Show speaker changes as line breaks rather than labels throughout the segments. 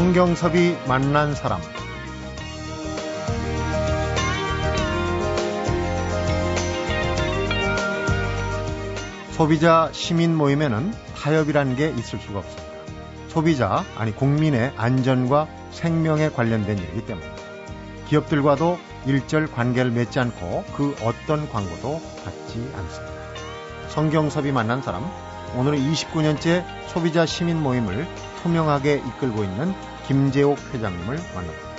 성경섭이 만난 사람 소비자 시민 모임에는 타협이라는 게 있을 수가 없습니다. 소비자, 아니 국민의 안전과 생명에 관련된 일이기 때문입니다. 기업들과도 일절 관계를 맺지 않고 그 어떤 광고도 받지 않습니다. 성경섭이 만난 사람, 오늘은 29년째 소비자 시민 모임을 투명하게 이끌고 있는 김재옥 회장님을 만납니다.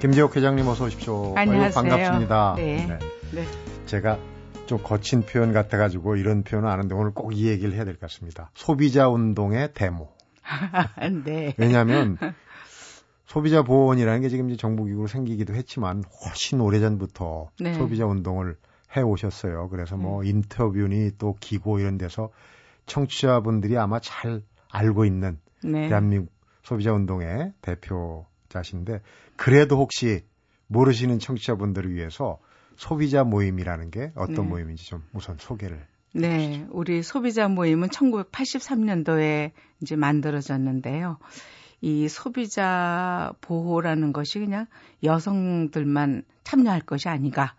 김재옥 회장님 어서 오십시오.
안녕하세요.
아유, 반갑습니다.
네. 네. 네.
제가 좀 거친 표현 같아가지고 이런 표현은 아는데 오늘 꼭 이 얘기를 해야 될 것 같습니다. 소비자 운동의 데모.
네.
왜냐하면 소비자 보호원이라는 게 지금 이제 정부기구로 생기기도 했지만 훨씬 오래전부터 네. 소비자 운동을 해 오셨어요. 그래서 뭐 음. 인터뷰니 또 기고 이런 데서 청취자분들이 아마 잘 알고 있는 네. 대한민국 소비자 운동의 대표자신데 그래도 혹시 모르시는 청취자분들을 위해서 소비자 모임이라는 게 어떤 네. 모임인지 좀 우선 소개를
네. 우리 소비자 모임은 1983년도에 이제 만들어졌는데요. 이 소비자 보호라는 것이 그냥 여성들만 참여할 것이 아니가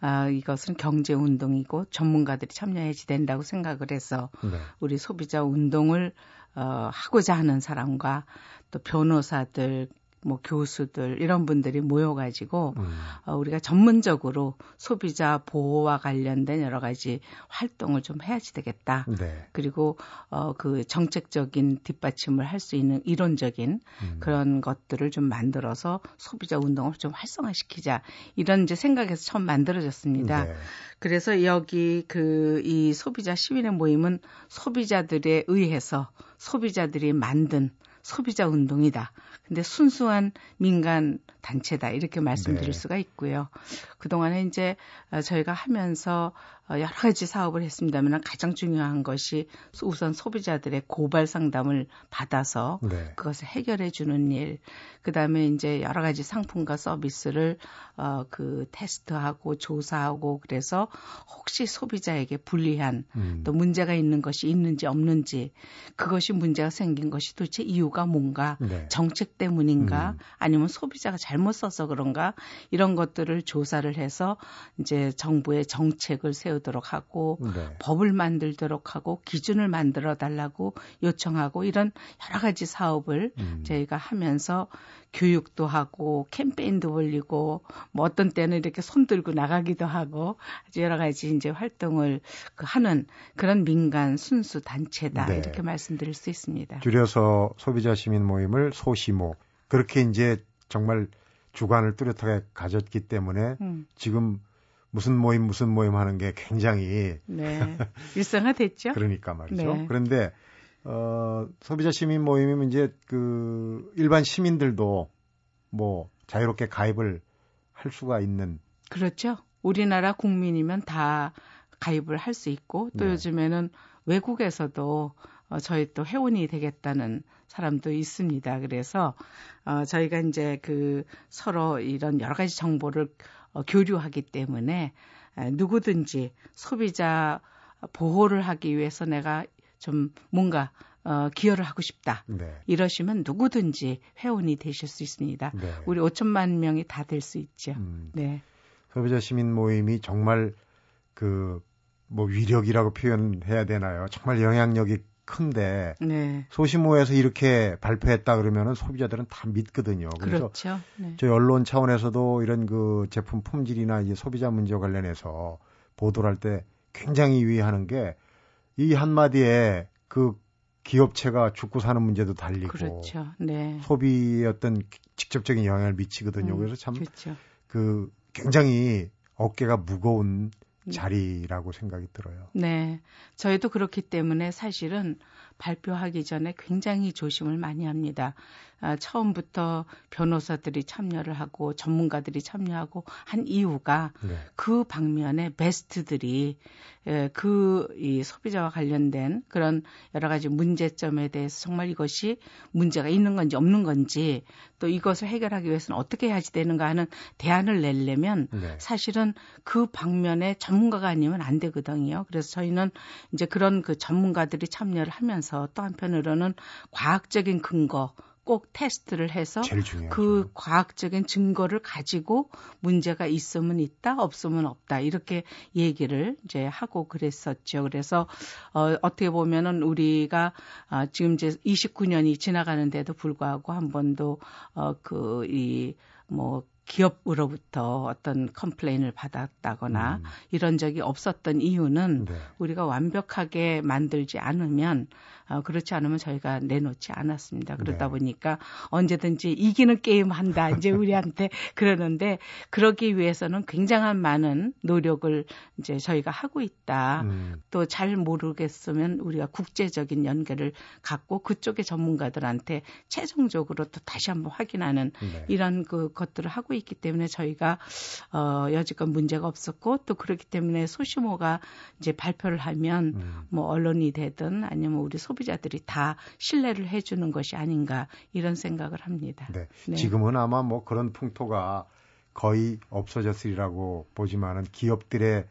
아, 이것은 경제 운동이고 전문가들이 참여해야지 된다고 생각을 해서 네. 우리 소비자 운동을 어, 하고자 하는 사람과 또 변호사들 뭐 교수들 이런 분들이 모여가지고 음. 어, 우리가 전문적으로 소비자 보호와 관련된 여러 가지 활동을 좀 해야지 되겠다. 네. 그리고 어, 그 정책적인 뒷받침을 할 수 있는 이론적인 음. 그런 것들을 좀 만들어서 소비자 운동을 좀 활성화시키자 이런 이제 생각에서 처음 만들어졌습니다. 네. 그래서 여기 그 이 소비자 시민의 모임은 소비자들에 의해서 소비자들이 만든 소비자 운동이다. 근데 순수한 민간 단체다. 이렇게 말씀드릴 네. 수가 있고요. 그동안에 이제 어, 저희가 하면서 어, 여러 가지 사업을 했습니다만 가장 중요한 것이 우선 소비자들의 고발 상담을 받아서 네. 그것을 해결해 주는 일, 그 다음에 이제 여러 가지 상품과 서비스를 어, 그 테스트하고 조사하고 그래서 혹시 소비자에게 불리한 음. 또 문제가 있는 것이 있는지 없는지 그것이 문제가 생긴 것이 도대체 이유가 뭔가 네. 정책 때문인가 음. 아니면 소비자가 잘못 써서 그런가 이런 것들을 조사를 해서 이제 정부의 정책을 세우 세우도록 하고 네. 법을 만들도록 하고 기준을 만들어 달라고 요청하고 이런 여러 가지 사업을 음. 저희가 하면서 교육도 하고 캠페인도 올리고 뭐 어떤 때는 이렇게 손 들고 나가기도 하고 아주 여러 가지 이제 활동을 그 하는 그런 민간 순수 단체다 네. 이렇게 말씀드릴 수 있습니다.
줄여서 소비자 시민 모임을 소시모 그렇게 이제 정말 주관을 뚜렷하게 가졌기 때문에 음. 지금 무슨 모임 무슨 모임 하는 게 굉장히
네. 일상화됐죠.
그러니까 말이죠. 네. 그런데 어 소비자 시민 모임이면 이제 그 일반 시민들도 뭐 자유롭게 가입을 할 수가 있는
그렇죠. 우리나라 국민이면 다 가입을 할 수 있고 또 네. 요즘에는 외국에서도 어, 저희 또 회원이 되겠다는 사람도 있습니다. 그래서 어, 저희가 이제 그 서로 이런 여러 가지 정보를 어, 교류하기 때문에 누구든지 소비자 보호를 하기 위해서 내가 좀 뭔가 어, 기여를 하고 싶다. 네. 이러시면 누구든지 회원이 되실 수 있습니다. 네. 우리 5천만 명이 다 될 수 있죠. 음. 네.
소비자 시민 모임이 정말 그 뭐 위력이라고 표현해야 되나요? 정말 영향력이 큰데 네. 소시모에서 이렇게 발표했다 그러면은 소비자들은 다 믿거든요. 그래서
그렇죠. 네.
저희 언론 차원에서도 이런 그 제품 품질이나 이제 소비자 문제 관련해서 보도를 할 때 굉장히 유의하는 게 이 한마디에 그 기업체가 죽고 사는 문제도 달리고
그렇죠. 네.
소비에 어떤 직접적인 영향을 미치거든요. 음, 그래서 참그 그렇죠. 굉장히 어깨가 무거운 자리라고 생각이 들어요.
네. 저희도 그렇기 때문에 사실은 발표하기 전에 굉장히 조심을 많이 합니다. 아, 처음부터 변호사들이 참여를 하고 전문가들이 참여하고 한 이유가 네. 그 방면에 베스트들이 예, 그이 소비자와 관련된 그런 여러 가지 문제점에 대해서 정말 이것이 문제가 있는 건지 없는 건지 또 이것을 해결하기 위해서는 어떻게 해야지 되는가 하는 대안을 내려면 네. 사실은 그 방면에 전 문가가 아니면 안 되거든요. 그래서 저희는 이제 그런 그 전문가들이 참여를 하면서 또 한편으로는 과학적인 근거 꼭 테스트를 해서 그 과학적인 증거를 가지고 문제가 있으면 있다, 없으면 없다 이렇게 얘기를 이제 하고 그랬었죠. 그래서 어, 어떻게 보면은 우리가 어, 지금 이제 29년이 지나가는데도 불구하고 한 번도 어, 그이뭐 기업으로부터 어떤 complain을 받았다거나 음. 이런 적이 없었던 이유는 네. 우리가 완벽하게 만들지 않으면 어, 그렇지 않으면 저희가 내놓지 않았습니다. 그러다 네. 보니까 언제든지 이기는 게임 한다 이제 우리한테 그러는데 그러기 위해서는 굉장한 많은 노력을 이제 저희가 하고 있다. 음. 또잘 모르겠으면 우리가 국제적인 연결을 갖고 그쪽의 전문가들한테 최종적으로 또 다시 한번 확인하는 네. 이런 그 것들을 하고 있기 때문에 저희가 어 여지껏 문제가 없었고 또 그렇기 때문에 소시모가 이제 발표를 하면 음. 뭐 언론이 되든 아니면 우리 소비자들이 다 신뢰를 해주는 것이 아닌가 이런 생각을 합니다.
네. 네. 지금은 아마 뭐 그런 풍토가 거의 없어졌으리라고 보지만은 기업들의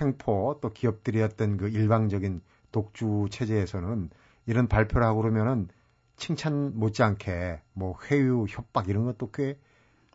횡포 또 기업들이 어떤 그 일방적인 독주 체제에서는 이런 발표를 하고 그러면은 칭찬 못지않게 뭐 회유 협박 이런 것도 꽤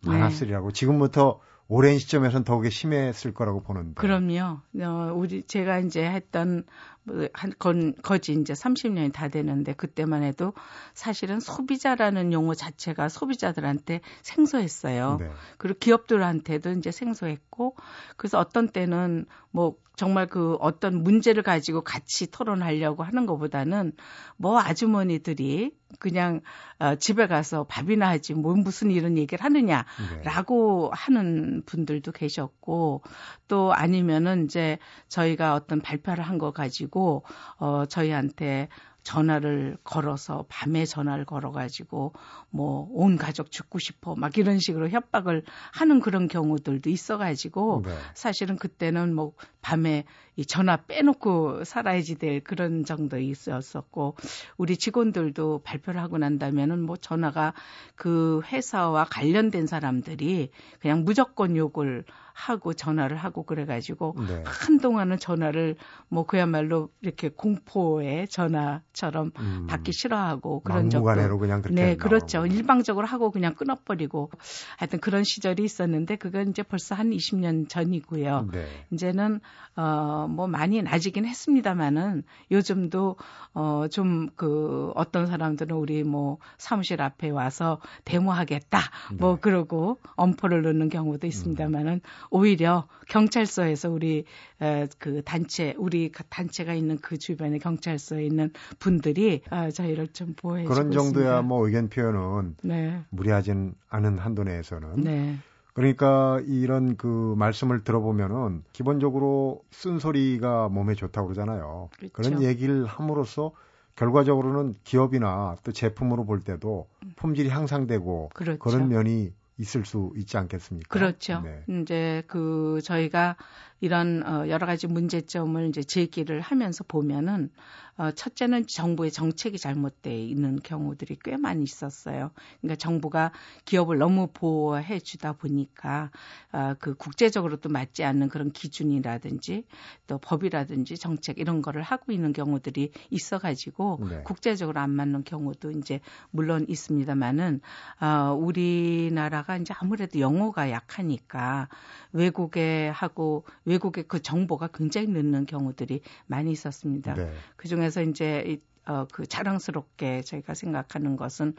많았으리라고 네. 지금부터 오랜 시점에선 더욱이 심했을 거라고 보는데.
그럼요. 어, 우리 제가 이제 했던 뭐한 거지 이제 30년이 다 되는데 그때만 해도 사실은 소비자라는 용어 자체가 소비자들한테 생소했어요. 네. 그리고 기업들한테도 이제 생소했고 그래서 어떤 때는 뭐 정말 그 어떤 문제를 가지고 같이 토론하려고 하는 것보다는 뭐 아주머니들이 그냥 어, 집에 가서 밥이나 하지 뭐 무슨 이런 얘기를 하느냐라고 네. 하는 분들도 계셨고 또 아니면은 이제 저희가 어떤 발표를 한 거 가지고 어 저희한테 전화를 걸어서 밤에 전화를 걸어가지고 뭐 온 가족 죽고 싶어 막 이런 식으로 협박을 하는 그런 경우들도 있어가지고 네. 사실은 그때는 뭐 밤에 이 전화 빼놓고 살아야지 될 그런 정도 있었었고 우리 직원들도 발표를 하고 난다면은 뭐 전화가 그 회사와 관련된 사람들이 그냥 무조건 욕을 하고 전화를 하고 그래가지고 네. 한동안은 전화를 뭐 그야말로 이렇게 공포의 전화처럼 음. 받기 싫어하고 그런
적도 그냥 그렇게
네 그렇죠 나오고. 일방적으로 하고 그냥 끊어버리고 하여튼 그런 시절이 있었는데 그건 이제 벌써 한 20년 전이고요. 네. 이제는 어뭐 많이 나아지긴 했습니다만은 요즘도 어 좀 그 어떤 사람들은 우리 뭐 사무실 앞에 와서 데모하겠다 뭐 네. 그러고 엄포를 넣는 경우도 있습니다만은 오히려 경찰서에서 우리 에, 그 단체 우리 단체가 있는 그 주변에 경찰서에 있는 분들이 아, 저희를 좀 보호해
그런 정도야
있습니다.
뭐 의견 표현은 네. 무리하진 않은 한도 내에서는 네. 그러니까 이런 그 말씀을 들어보면은 기본적으로 쓴소리가 몸에 좋다고 그러잖아요. 그렇죠. 그런 얘기를 함으로써 결과적으로는 기업이나 또 제품으로 볼 때도 품질이 향상되고 그렇죠. 그런 면이 있을 수 있지 않겠습니까?
그렇죠. 네. 이제 그 저희가 이런 어 여러 가지 문제점을 이제 제기를 하면서 보면은 어 첫째는 정부의 정책이 잘못돼 있는 경우들이 꽤 많이 있었어요. 그러니까 정부가 기업을 너무 보호해 주다 보니까 어 그 국제적으로도 맞지 않는 그런 기준이라든지 또 법이라든지 정책 이런 거를 하고 있는 경우들이 있어 가지고 네. 국제적으로 안 맞는 경우도 이제 물론 있습니다만은 어 우리나라가 이제 아무래도 영어가 약하니까 외국에 하고 외 국의 그 정보가 굉장히 늦는 경우들이 많이 있었습니다. 네. 그 중에서 이제 어, 그 자랑스럽게 저희가 생각하는 것은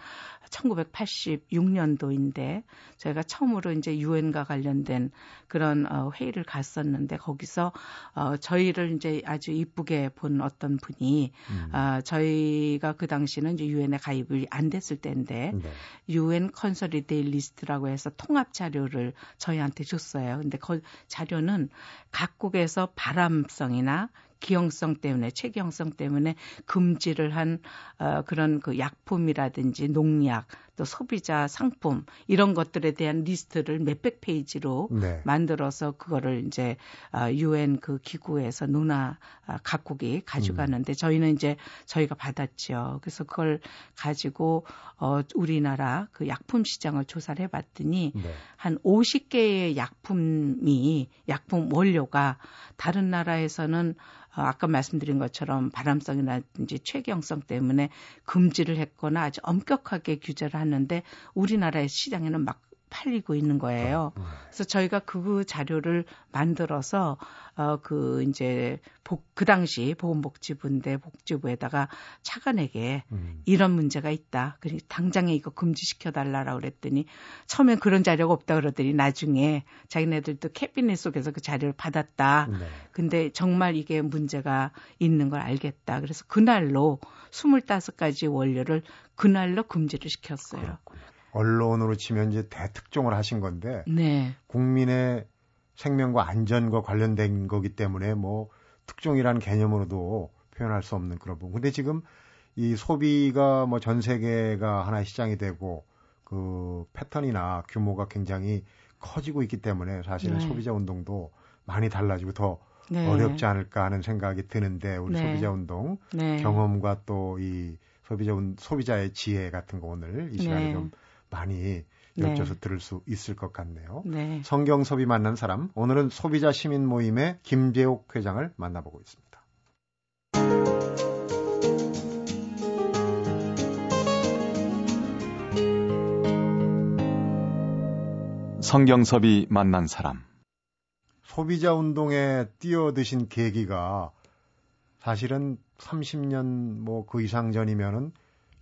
1986년도인데 저희가 처음으로 이제 유엔과 관련된 그런 어, 회의를 갔었는데 거기서 어, 저희를 이제 아주 이쁘게 본 어떤 분이 음. 어, 저희가 그 당시는 이제 유엔에 가입이 안 됐을 때인데 네. 유엔 Consolidated List라고 해서 통합 자료를 저희한테 줬어요. 근데 그 자료는 각국에서 발암성이나 기형성 때문에 체기형성 때문에 금지를 한 어, 그런 그 약품이라든지 농약 또 소비자 상품 이런 것들에 대한 리스트를 몇백 페이지로 네. 만들어서 그거를 이제 어, 유엔 그 기구에서 논하 아, 각국이 가져가는데 음. 저희는 이제 저희가 받았죠. 그래서 그걸 가지고 어 우리나라 그 약품 시장을 조사를 해 봤더니 네. 한 50개의 약품이 약품 원료가 다른 나라에서는 어, 아까 말씀드린 것처럼 바람성이라든지 최경성 때문에 금지를 했거나 아주 엄격하게 규제를 하는데 우리나라의 시장에는 막 팔리고 있는 거예요. 음. 그래서 저희가 그 자료를 만들어서 어그 이제 복, 그 당시 보건복지부인데 복지부에다가 차관에게 음. 이런 문제가 있다. 그리고 당장에 이거 금지시켜 달라라 그랬더니 처음엔 그런 자료가 없다 그러더니 나중에 자기네들도 캐비넷 속에서 그 자료를 받았다. 네. 근데 정말 이게 문제가 있는 걸 알겠다. 그래서 그날로 25가지 원료를 그날로 금지를 시켰어요. 그렇군요.
언론으로 치면 이제 대특종을 하신 건데 네. 국민의 생명과 안전과 관련된 거기 때문에 뭐 특종이라는 개념으로도 표현할 수 없는 그런 부분. 근데 지금 이 소비가 뭐 전 세계가 하나의 시장이 되고 그 패턴이나 규모가 굉장히 커지고 있기 때문에 사실은 네. 소비자 운동도 많이 달라지고 더 네. 어렵지 않을까 하는 생각이 드는데 우리 네. 소비자 운동 네. 경험과 또 이 소비자 운, 소비자의 지혜 같은 거 오늘 이 시간에 네. 좀 많이 여쭤서 네. 들을 수 있을 것 같네요. 네. 성경섭이 만난 사람, 오늘은 소비자 시민 모임의 김재옥 회장을 만나보고 있습니다.
성경섭이 만난 사람.
소비자 운동에 뛰어드신 계기가 사실은 30년 뭐 그 이상 전이면은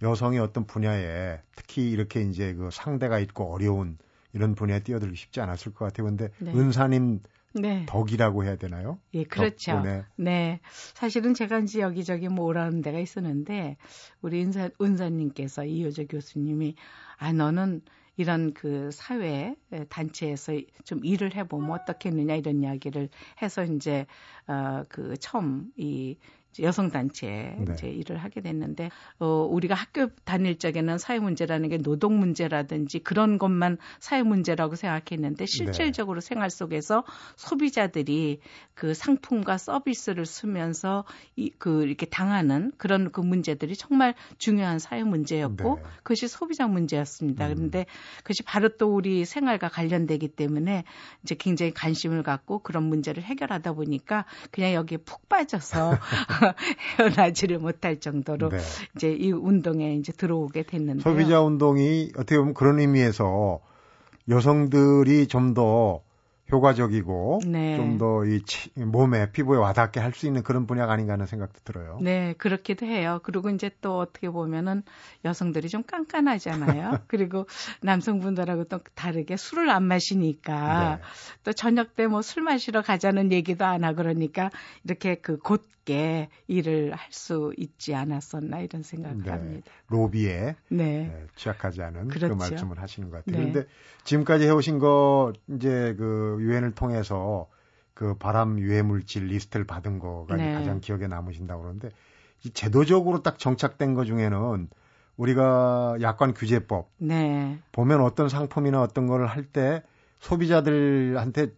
여성이 어떤 분야에 특히 이렇게 이제 그 상대가 있고 어려운 이런 분야에 뛰어들기 쉽지 않았을 것 같아요. 근데 네. 은사님 네. 덕이라고 해야 되나요?
예, 그렇죠. 덕분에. 네. 사실은 제가 이제 여기저기 뭐 오라는 데가 있었는데 우리 은사, 은사님께서 이효재 교수님이 아, 너는 이런 그 사회 단체에서 좀 일을 해보면 어떻겠느냐 이런 이야기를 해서 이제 어그 처음 이 여성 단체에 네. 이제 일을 하게 됐는데 어 우리가 학교 다닐 적에는 사회 문제라는 게 노동 문제라든지 그런 것만 사회 문제라고 생각했는데 실질적으로 네. 생활 속에서 소비자들이 그 상품과 서비스를 쓰면서 이, 그 이렇게 당하는 그런 그 문제들이 정말 중요한 사회 문제였고 네. 그것이 소비자 문제였습니다. 음. 그런데 그것이 바로 또 우리 생활과 관련되기 때문에 이제 굉장히 관심을 갖고 그런 문제를 해결하다 보니까 그냥 여기에 푹 빠져서 헤어나지를 못할 정도로 네. 이제 이 운동에 이제 들어오게 됐는데
소비자 운동이 어떻게 보면 그런 의미에서 여성들이 좀 더 효과적이고 네. 좀더 이 몸에 피부에 와닿게 할 수 있는 그런 분야가 아닌가 하는 생각도 들어요.
네, 그렇기도 해요. 그리고 이제 또 어떻게 보면은 여성들이 좀 깐깐하잖아요. 그리고 남성분들하고 또 다르게 술을 안 마시니까 네. 또 저녁 때 뭐 술 마시러 가자는 얘기도 안 하고 그러니까 이렇게 그 곧게 일을 할 수 있지 않았었나 이런 생각을 네. 합니다.
로비에 네. 네, 취약하지 않은 그 그렇죠. 그 말씀을 하시는 것 같아요. 그런데 네. 지금까지 해오신 거 이제 그 유엔을 통해서 그 바람 유해 물질 리스트를 받은 거가 네. 가장 기억에 남으신다고 그러는데 이 제도적으로 딱 정착된 것 중에는 우리가 약관 규제법 네. 보면 어떤 상품이나 어떤 거를 할 때 소비자들한테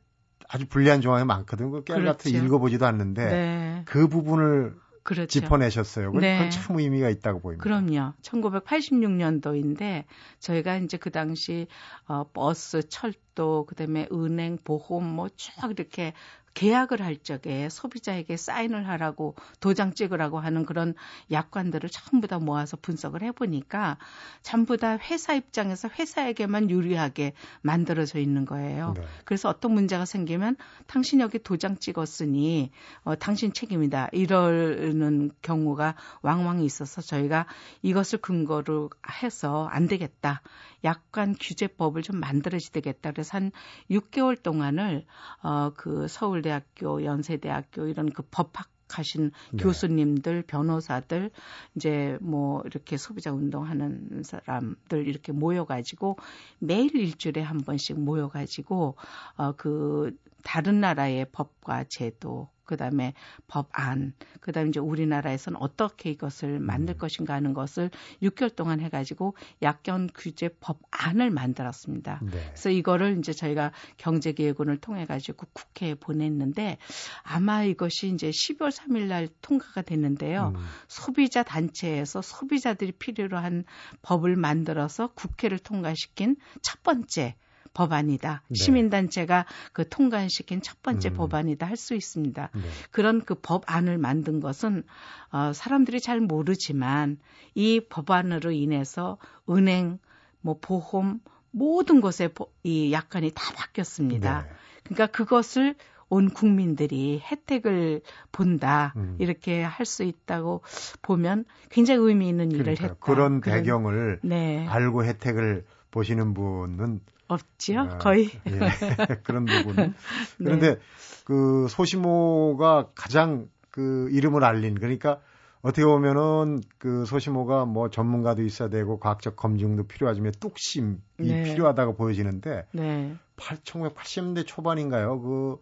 아주 불리한 조항이 많거든요. 그 깨알같이 그렇죠. 읽어보지도 않는데 네. 그 부분을 그렇죠. 짚어내셨어요. 네. 그건 참 의미가 있다고 보입니다.
그럼요. 1986년도인데 저희가 이제 그 당시 어 버스, 철도, 그다음에 은행, 보험 뭐 쭉 이렇게 계약을 할 적에 소비자에게 사인을 하라고 도장 찍으라고 하는 그런 약관들을 전부 다 모아서 분석을 해보니까 전부 다 회사 입장에서 회사에게만 유리하게 만들어져 있는 거예요. 네. 그래서 어떤 문제가 생기면 당신 여기 도장 찍었으니 어, 당신 책임이다 이러는 경우가 왕왕 있어서 저희가 이것을 근거로 해서 안 되겠다. 약관 규제법을 좀 만들어야 되겠다. 그래서 한 6개월 동안을 어, 그 서울대학교, 연세대학교 이런 그 법학 하신 네. 교수님들, 변호사들, 이제 뭐 이렇게 소비자 운동하는 사람들 이렇게 모여가지고 매일 일주일에 한 번씩 모여가지고 어 그 다른 나라의 법과 제도 그다음에 법안, 그다음에 이제 우리나라에서는 어떻게 이것을 만들 음. 것인가 하는 것을 6개월 동안 해가지고 약견 규제 법안을 만들었습니다. 네. 그래서 이거를 이제 저희가 경제기획원을 통해 가지고 국회에 보냈는데 아마 이것이 이제 12월 3일 날 통과가 됐는데요. 음. 소비자 단체에서 소비자들이 필요로 한 법을 만들어서 국회를 통과시킨 첫 번째 법안이다. 네. 시민단체가 그 통과시킨 첫 번째 음. 법안이다 할 수 있습니다. 네. 그런 그 법안을 만든 것은 어, 사람들이 잘 모르지만 이 법안으로 인해서 은행, 뭐 보험 모든 것에 이 약관이 다 바뀌었습니다. 네. 그러니까 그것을 온 국민들이 혜택을 본다 음. 이렇게 할 수 있다고 보면 굉장히 의미 있는 일을 그러니까 했다.
그런 배경을 네. 알고 혜택을 보시는 분은
없지요, 아, 거의. 예,
그런 부분. 네. 그런데 그 소시모가 가장 그 이름을 알린 그러니까 어떻게 보면은 그 소시모가 뭐 전문가도 있어야 되고 과학적 검증도 필요하지만 뚝심이 네. 필요하다고 보여지는데 네. 1980년대 초반인가요? 그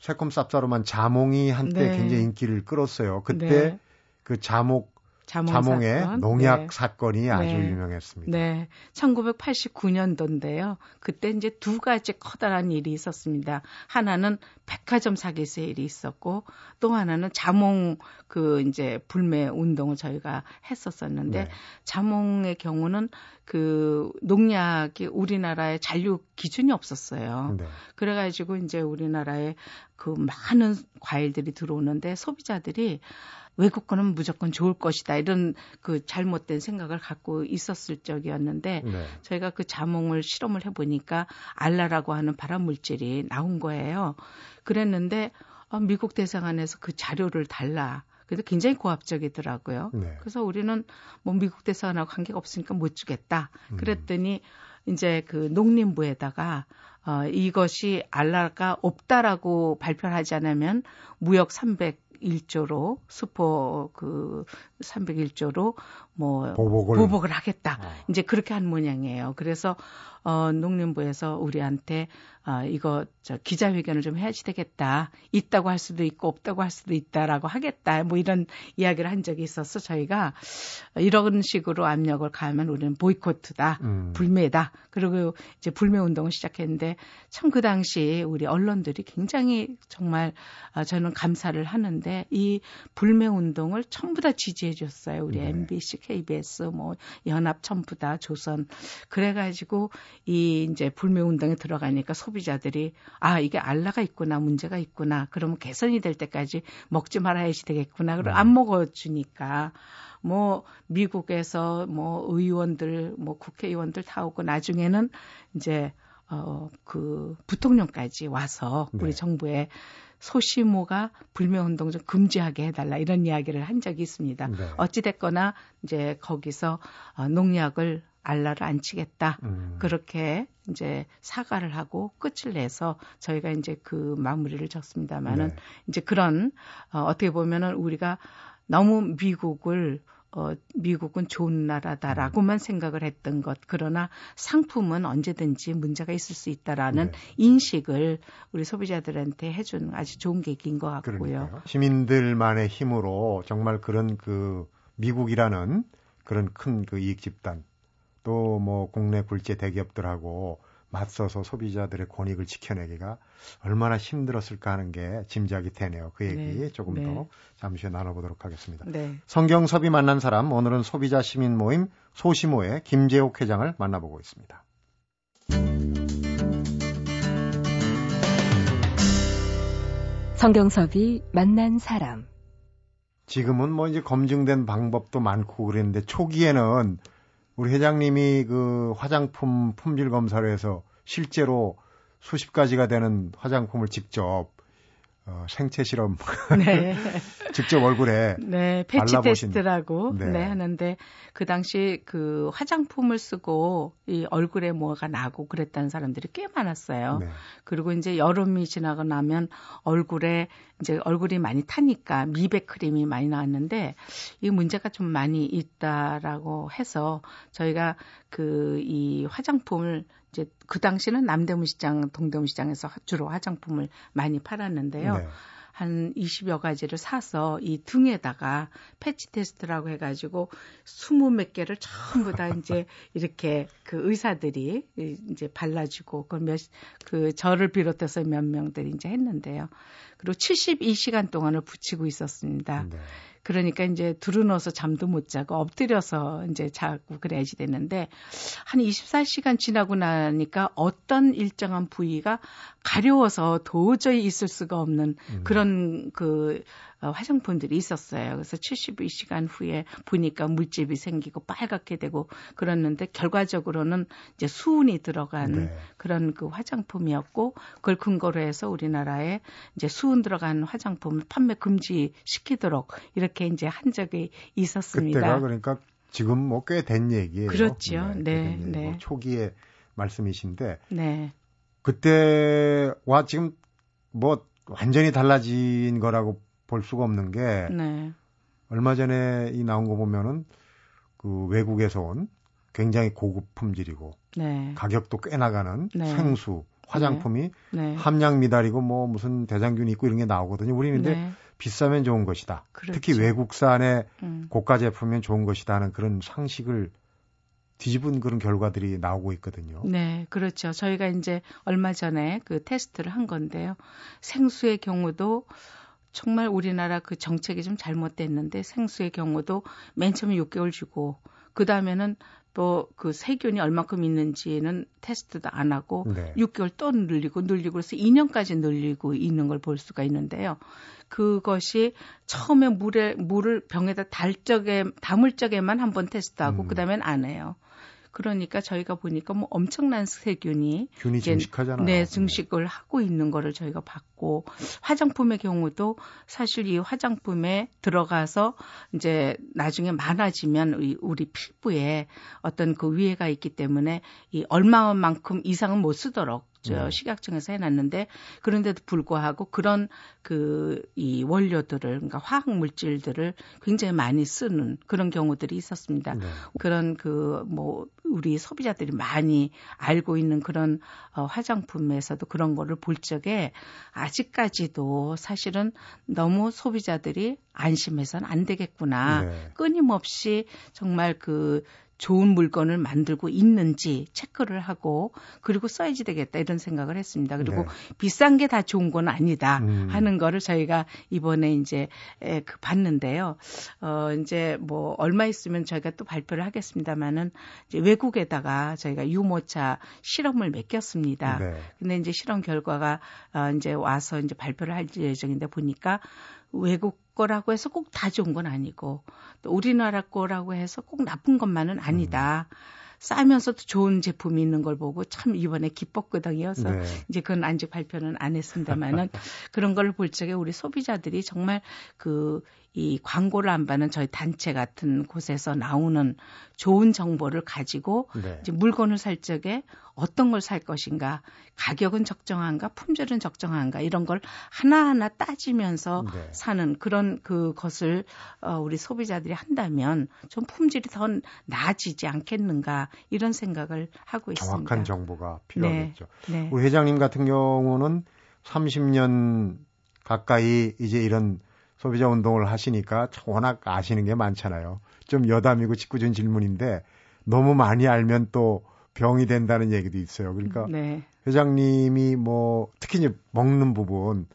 새콤쌉싸로만 자몽이 한때 네. 굉장히 인기를 끌었어요. 그때 네. 그 자목 자몽 의 농약 네. 사건이 아주 네. 유명했습니다.
네. 1989년도인데요. 그때 이제 두 가지 커다란 일이 있었습니다. 하나는 백화점 사기 세 일이 있었고 또 하나는 자몽 그 이제 불매 운동을 저희가 했었었는데 네. 자몽의 경우는 그 농약이 우리나라에 잔류 기준이 없었어요. 네. 그래가지고 이제 우리나라에 그 많은 과일들이 들어오는데 소비자들이 외국 거는 무조건 좋을 것이다 이런 그 잘못된 생각을 갖고 있었을 적이었는데 네. 저희가 그 자몽을 실험을 해보니까 알라라고 하는 발암 물질이 나온 거예요. 그랬는데 어, 미국 대사관에서 그 자료를 달라. 그래도 굉장히 고압적이더라고요. 네. 그래서 우리는 뭐 미국 대사관하고 관계가 없으니까 못 주겠다. 음. 그랬더니 음. 이제 그 농림부에다가 어, 이것이 알라가 없다라고 발표를 하지 않으면 무역 300 1조로 슈퍼 그 301조로 뭐 보복을, 보복을 하겠다. 어. 이제 그렇게 한 모양이에요. 그래서 어 농림부에서 우리한테 아, 이거 저 기자회견을 좀 해야지 되겠다. 있다고 할 수도 있고 없다고 할 수도 있다라고 하겠다. 뭐 이런 이야기를 한 적이 있어서 저희가 이런 식으로 압력을 가하면 우리는 보이코트다. 음. 불매다. 그리고 이제 불매 운동을 시작했는데 참 그 당시 우리 언론들이 굉장히 정말 아, 저는 감사를 하는데 이 불매 운동을 전부 다 지지 해 줬어요. 우리 네. MBC, KBS 뭐 연합 전부 다 조선 그래 가지고 이 이제 불매 운동에 들어가니까 소비 소비자들이 아 이게 알라가 있구나 문제가 있구나 그러면 개선이 될 때까지 먹지 말아야지 되겠구나 그럼 안 음. 먹어 주니까 뭐 미국에서 뭐 의원들 뭐 국회의원들 다 오고 나중에는 이제 어 그 부통령까지 와서 우리 네. 정부에 소시모가 불매운동 좀 금지하게 해달라 이런 이야기를 한 적이 있습니다. 네. 어찌됐거나 이제 거기서 어, 농약을 알라를 안 치겠다. 음. 그렇게 이제 사과를 하고 끝을 내서 저희가 이제 그 마무리를 졌습니다만은 네. 이제 그런 어, 어떻게 보면은 우리가 너무 미국을 어, 미국은 좋은 나라다라고만 생각을 했던 것. 그러나 상품은 언제든지 문제가 있을 수 있다라는 네. 인식을 우리 소비자들한테 해준 아주 좋은 계기인 것 같고요. 그러니까요.
시민들만의 힘으로 정말 그런 그 미국이라는 그런 큰 그 이익 집단 또 뭐 국내 굴제 대기업들하고 맞서서 소비자들의 권익을 지켜내기가 얼마나 힘들었을까 하는 게 짐작이 되네요. 그 얘기 네, 조금 네. 더 잠시 후에 나눠보도록 하겠습니다. 네. 성경섭이 만난 사람 오늘은 소비자 시민 모임 소시모의 김재옥 회장을 만나보고 있습니다.
성경섭이 만난 사람.
지금은 뭐 이제 검증된 방법도 많고 그랬는데 초기에는 우리 회장님이 그 화장품 품질 검사를 해서 실제로 수십 가지가 되는 화장품을 직접 어, 생체 실험 네. 직접 얼굴에
네 패치 발라보신. 테스트라고 네. 네. 하는데 그 당시 그 화장품을 쓰고 이 얼굴에 뭐가 나고 그랬다는 사람들이 꽤 많았어요. 네. 그리고 이제 여름이 지나고 나면 얼굴에 이제 얼굴이 많이 타니까 미백 크림이 많이 나왔는데 이 문제가 좀 많이 있다라고 해서 저희가 그 이 화장품을 이제 그 당시는 남대문 시장, 동대문 시장에서 주로 화장품을 많이 팔았는데요. 네. 한 20여 가지를 사서 이 등에다가 패치 테스트라고 해가지고 20몇 개를 전부 다 이제 이렇게 그 의사들이 이제 발라주고 그 몇, 그 저를 비롯해서 몇 명들이 이제 했는데요. 그리고 72시간 동안을 붙이고 있었습니다. 네. 그러니까 이제 두루누워서 잠도 못 자고 엎드려서 이제 자고 그래야지 되는데 한 24시간 지나고 나니까 어떤 일정한 부위가 가려워서 도저히 있을 수가 없는 음. 그런 그 어, 화장품들이 있었어요. 그래서 72시간 후에 보니까 물집이 생기고 빨갛게 되고 그랬는데 결과적으로는 이제 수은이 들어간 네. 그런 그 화장품이었고 그걸 근거로 해서 우리나라에 이제 수은 들어간 화장품을 판매 금지 시키도록 이렇게 이제 한 적이 있었습니다.
그때가 그러니까 지금 뭐 꽤 된 얘기예요.
그렇죠. 네, 네.
네. 뭐 초기의 말씀이신데 네. 그때와 지금 뭐 완전히 달라진 거라고 볼 수가 없는 게 네. 얼마 전에 이 나온 거 보면은 그 외국에서 온 굉장히 고급 품질이고 네. 가격도 꽤 나가는 네. 생수 화장품이 네. 네. 함량 미달이고 뭐 무슨 대장균이 있고 이런 게 나오거든요. 우리는 근데 네. 비싸면 좋은 것이다. 그렇죠. 특히 외국산의 음. 고가 제품이면 좋은 것이다 하는 그런 상식을 뒤집은 그런 결과들이 나오고 있거든요.
네, 그렇죠. 저희가 이제 얼마 전에 그 테스트를 한 건데요. 생수의 경우도 정말 우리나라 그 정책이 좀 잘못됐는데 생수의 경우도 맨 처음에 6개월 주고 그 다음에는 또 그 세균이 얼마큼 있는지는 테스트도 안 하고 네. 6개월 또 늘리고 늘리고 그래서 2년까지 늘리고 있는 걸 볼 수가 있는데요. 그것이 처음에 물에 물을 병에다 달 적에 담을 적에만 한번 테스트하고 음. 그다음엔 안 해요. 그러니까 저희가 보니까 뭐 엄청난 세균이
균이 증식하잖아요.
네, 증식을 하고 있는 거를 저희가 봤고 화장품의 경우도 사실 이 화장품에 들어가서 이제 나중에 많아지면 우리 피부에 어떤 그 위해가 있기 때문에 이 얼마만큼 이상은 못 쓰도록 저 네. 식약청에서 해놨는데 그런데도 불구하고 그런 그 이 원료들을 그러니까 화학 물질들을 굉장히 많이 쓰는 그런 경우들이 있었습니다. 네. 그런 그 뭐 우리 소비자들이 많이 알고 있는 그런 어, 화장품에서도 그런 거를 볼 적에 아직까지도 사실은 너무 소비자들이 안심해서는 안 되겠구나. 네. 끊임없이 정말 그 좋은 물건을 만들고 있는지 체크를 하고 그리고 써야지 되겠다 이런 생각을 했습니다. 그리고 네. 비싼 게 다 좋은 건 아니다 음. 하는 거를 저희가 이번에 이제 에, 그 봤는데요. 어 이제 뭐 얼마 있으면 저희가 또 발표를 하겠습니다만은 이제 외국에다가 저희가 유모차 실험을 맡겼습니다. 네. 근데 이제 실험 결과가 어 이제 와서 이제 발표를 할 예정인데 보니까 외국 거라고 해서 꼭 다 좋은 건 아니고 또 우리나라 거라고 해서 꼭 나쁜 것만은 아니다. 음. 싸면서도 좋은 제품이 있는 걸 보고 참 이번에 기뻤거든요. 네. 이제 그건 아직 발표는 안 했습니다만은 그런 걸 볼 적에 우리 소비자들이 정말 그 이 광고를 안 받는 저희 단체 같은 곳에서 나오는 좋은 정보를 가지고 네. 이제 물건을 살 적에 어떤 걸 살 것인가, 가격은 적정한가, 품질은 적정한가 이런 걸 하나하나 따지면서 네. 사는 그런 그것을 어, 우리 소비자들이 한다면 좀 품질이 더 나아지지 않겠는가 이런 생각을 하고 있습니다.
정확한 정보가 필요하겠죠. 네. 네. 우리 회장님 같은 경우는 30년 가까이 이제 이런 소비자 운동을 하시니까 워낙 아시는 게 많잖아요. 좀 여담이고 직구준 질문인데 너무 많이 알면 또 병이 된다는 얘기도 있어요. 그러니까 네. 회장님이 뭐 특히 이제 먹는 부분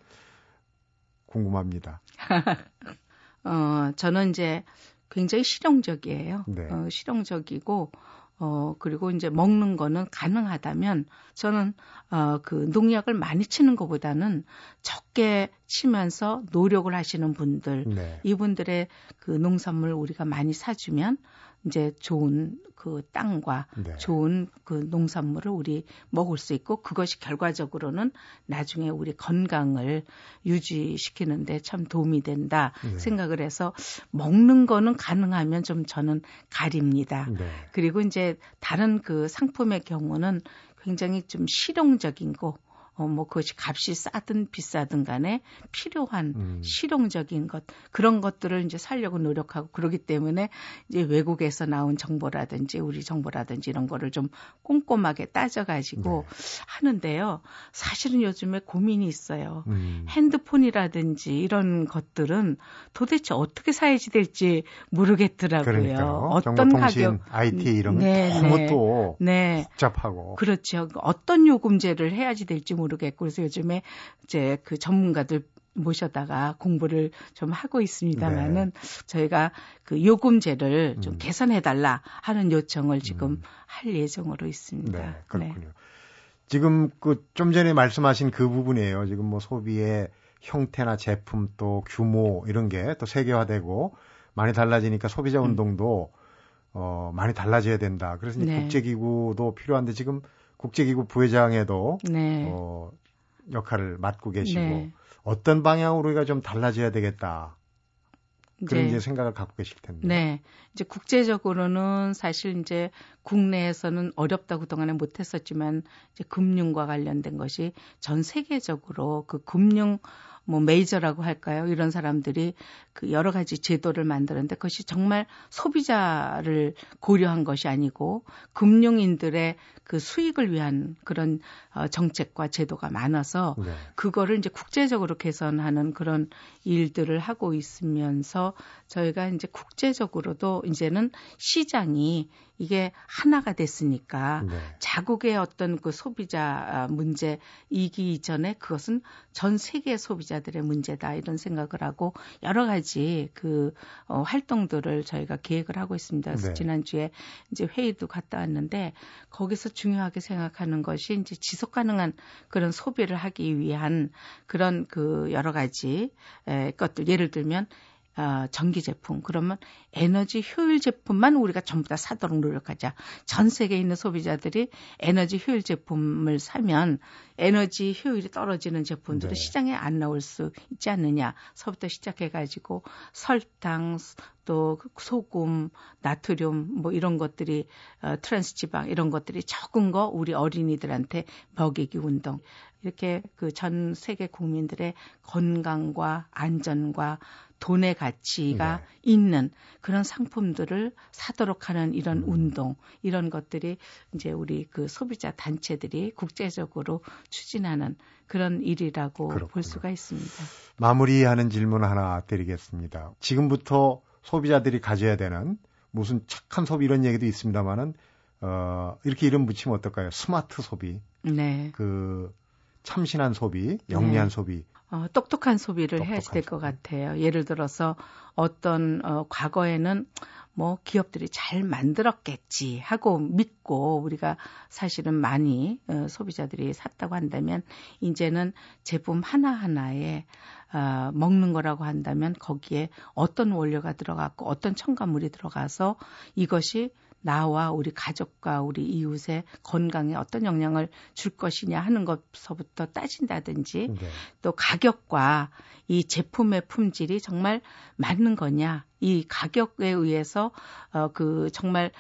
궁금합니다.
어, 저는 이제 굉장히 실용적이에요. 네. 어, 실용적이고 어, 그리고 이제 먹는 거는 가능하다면 저는 어, 그 농약을 많이 치는 것보다는 적게 치면서 노력을 하시는 분들, 네. 이분들의 그 농산물 우리가 많이 사주면 이제 좋은 그 땅과 네. 좋은 그 농산물을 우리 먹을 수 있고 그것이 결과적으로는 나중에 우리 건강을 유지시키는데 참 도움이 된다 네. 생각을 해서 먹는 거는 가능하면 좀 저는 가립니다. 네. 그리고 이제 다른 그 상품의 경우는 굉장히 좀 실용적인 거 어, 뭐 그것이 값이 싸든 비싸든 간에 필요한 음. 실용적인 것 그런 것들을 이제 살려고 노력하고 그러기 때문에 이제 외국에서 나온 정보라든지 우리 정보라든지 이런 거를 좀 꼼꼼하게 따져가지고 네. 하는데요. 사실은 요즘에 고민이 있어요. 음. 핸드폰이라든지 이런 것들은 도대체 어떻게 사야지 될지 모르겠더라고요.
그러니까요. 어떤 가격, IT 이런 네, 너무 네. 또 네. 복잡하고
그렇죠. 어떤 요금제를 해야지 될지 모르 겠고 그래서 요즘에 이제 그 전문가들 모셔다가 공부를 좀 하고 있습니다만은 네. 저희가 그 요금제를 좀 음. 개선해 달라 하는 요청을 지금 음. 할 예정으로 있습니다.
네, 그렇군요. 네. 지금 그 좀 전에 말씀하신 그 부분이에요. 지금 뭐 소비의 형태나 제품 또 규모 이런 게 또 세계화되고 많이 달라지니까 소비자 음. 운동도 음. 어 많이 달라져야 된다. 그래서 네. 국제기구도 필요한데 지금 국제기구 부회장에도 네. 어, 역할을 맡고 계시고 네. 어떤 방향으로 우리가 좀 달라져야 되겠다. 그런 네. 이제 생각을 갖고 계실 텐데.
네. 이제 국제적으로는 사실 이제 국내에서는 어렵다고 그동안에 못 했었지만 이제 금융과 관련된 것이 전 세계적으로 그 금융 뭐 메이저라고 할까요? 이런 사람들이 그 여러 가지 제도를 만드는데 그것이 정말 소비자를 고려한 것이 아니고 금융인들의 그 수익을 위한 그런 어, 정책과 제도가 많아서 네. 그거를 이제 국제적으로 개선하는 그런 일들을 하고 있으면서 저희가 이제 국제적으로도 이제는 시장이 이게 하나가 됐으니까 네. 자국의 어떤 그 소비자 문제 이기 전에 그것은 전 세계 소비자들의 문제다 이런 생각을 하고 여러 가지 그 어, 활동들을 저희가 계획을 하고 있습니다. 그래서 네. 지난주에 이제 회의도 갔다 왔는데 거기서 중요하게 생각하는 것이 이제 지속 가능한 그런 소비를 하기 위한 그런 그 여러 가지 에, 것들 예를 들면 어, 전기 제품 그러면 에너지 효율 제품만 우리가 전부 다 사도록 노력하자. 전 세계에 있는 소비자들이 에너지 효율 제품을 사면 에너지 효율이 떨어지는 제품들은 네. 시장에 안 나올 수 있지 않느냐.서부터 시작해 가지고 설탕 또 소금, 나트륨 뭐 이런 것들이 어, 트랜스 지방 이런 것들이 적은 거 우리 어린이들한테 먹이기 운동 이렇게 그 전 세계 국민들의 건강과 안전과 돈의 가치가 네. 있는 그런 상품들을 사도록 하는 이런 음. 운동 이런 것들이 이제 우리 그 소비자 단체들이 국제적으로 추진하는 그런 일이라고 그렇군요. 볼 수가 있습니다.
마무리하는 질문 하나 드리겠습니다. 지금부터 소비자들이 가져야 되는 무슨 착한 소비 이런 얘기도 있습니다만은 어 이렇게 이름 붙이면 어떨까요? 스마트 소비. 네. 그 참신한 소비, 영리한 네. 소비.
어, 똑똑한 소비를 똑똑한 해야지 될것 같아요. 예를 들어서 어떤 어, 과거에는 뭐 기업들이 잘 만들었겠지 하고 믿고 우리가 사실은 많이 어, 소비자들이 샀다고 한다면 이제는 제품 하나하나에 어, 먹는 거라고 한다면 거기에 어떤 원료가 들어갔고 어떤 첨가물이 들어가서 이것이 나와 우리 가족과 우리 이웃의 건강에 어떤 영향을 줄 것이냐 하는 것서부터 따진다든지 네. 또 가격과 이 제품의 품질이 정말 맞는 거냐 이 가격에 의해서 어 그 정말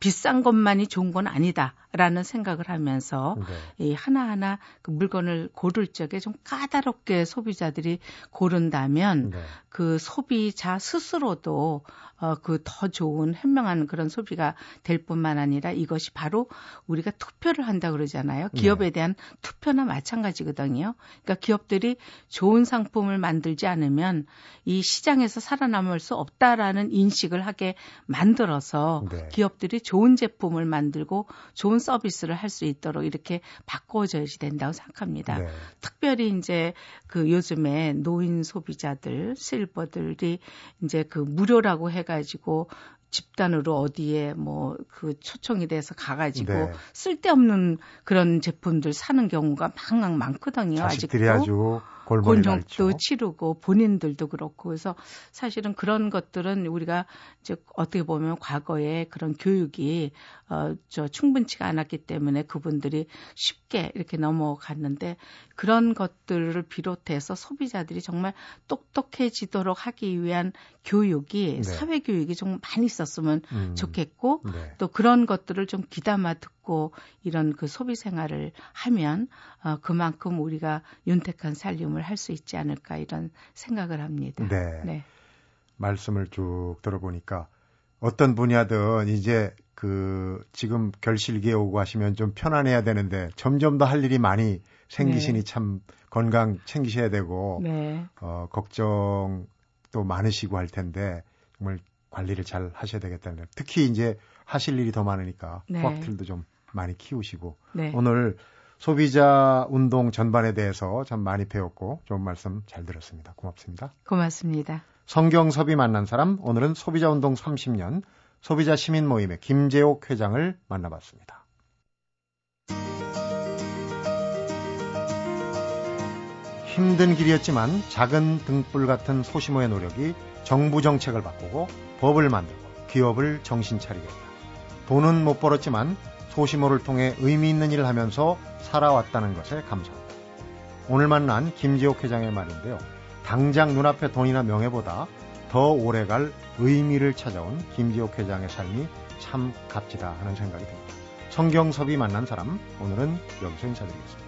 비싼 것만이 좋은 건 아니다 라는 생각을 하면서 네. 이 하나하나 그 물건을 고를 적에 좀 까다롭게 소비자들이 고른다면 네. 그 소비자 스스로도 어, 그 더 좋은 현명한 그런 소비가 될 뿐만 아니라 이것이 바로 우리가 투표를 한다 그러잖아요. 네. 기업에 대한 투표나 마찬가지거든요. 그러니까 기업들이 좋은 상품을 만들지 않으면 이 시장에서 살아남을 수 없다라는 인식을 하게 만들어서 네. 기업들이 좋은 제품을 만들고 좋은 서비스를 할 수 있도록 이렇게 바꿔줘야 된다고 생각합니다. 네. 특별히 이제 그 요즘에 노인 소비자들, 실버들이 이제 그 무료라고 해가지고 집단으로 어디에 뭐 그 초청이 돼서 가가지고 네. 쓸데없는 그런 제품들 사는 경우가 망망 많거든요. 아직도.
아주 곤욕도
치르고 본인들도 그렇고 그래서 사실은 그런 것들은 우리가 이제 어떻게 보면 과거에 그런 교육이 어저 충분치가 않았기 때문에 그분들이 쉽게 이렇게 넘어갔는데 그런 것들을 비롯해서 소비자들이 정말 똑똑해지도록 하기 위한 교육이 네. 사회 교육이 좀 많이 있었으면 음. 좋겠고 네. 또 그런 것들을 좀 귀담아 듣고 이런 그 소비 생활을 하면 어 그만큼 우리가 윤택한 살림을 할 수 있지 않을까 이런 생각을 합니다.
네. 네. 말씀을 쭉 들어보니까 어떤 분야든 이제 그 지금 결실기에 오고 하시면 좀 편안해야 되는데 점점 더 할 일이 많이 생기시니 네. 참 건강 챙기셔야 되고 네. 어 걱정도 많으시고 할 텐데 정말 관리를 잘 하셔야 되겠다는 특히 이제 하실 일이 더 많으니까 네. 호박들도 좀 많이 키우시고 네. 오늘 소비자 운동 전반에 대해서 참 많이 배웠고 좋은 말씀 잘 들었습니다. 고맙습니다.
고맙습니다.
성경섭이 만난 사람 오늘은 소비자 운동 30년 소비자 시민 모임의 김재옥 회장을 만나봤습니다. 힘든 길이었지만 작은 등불 같은 소시모의 노력이 정부 정책을 바꾸고 법을 만들고 기업을 정신 차리게 했다. 돈은 못 벌었지만 소시모를 통해 의미 있는 일을 하면서 살아왔다는 것에 감사합니다. 오늘 만난 김지옥 회장의 말인데요. 당장 눈앞의 돈이나 명예보다 더 오래갈 의미를 찾아온 김지옥 회장의 삶이 참 값지다 하는 생각이 듭니다. 성경섭이 만난 사람 오늘은 여기서 인사드리겠습니다.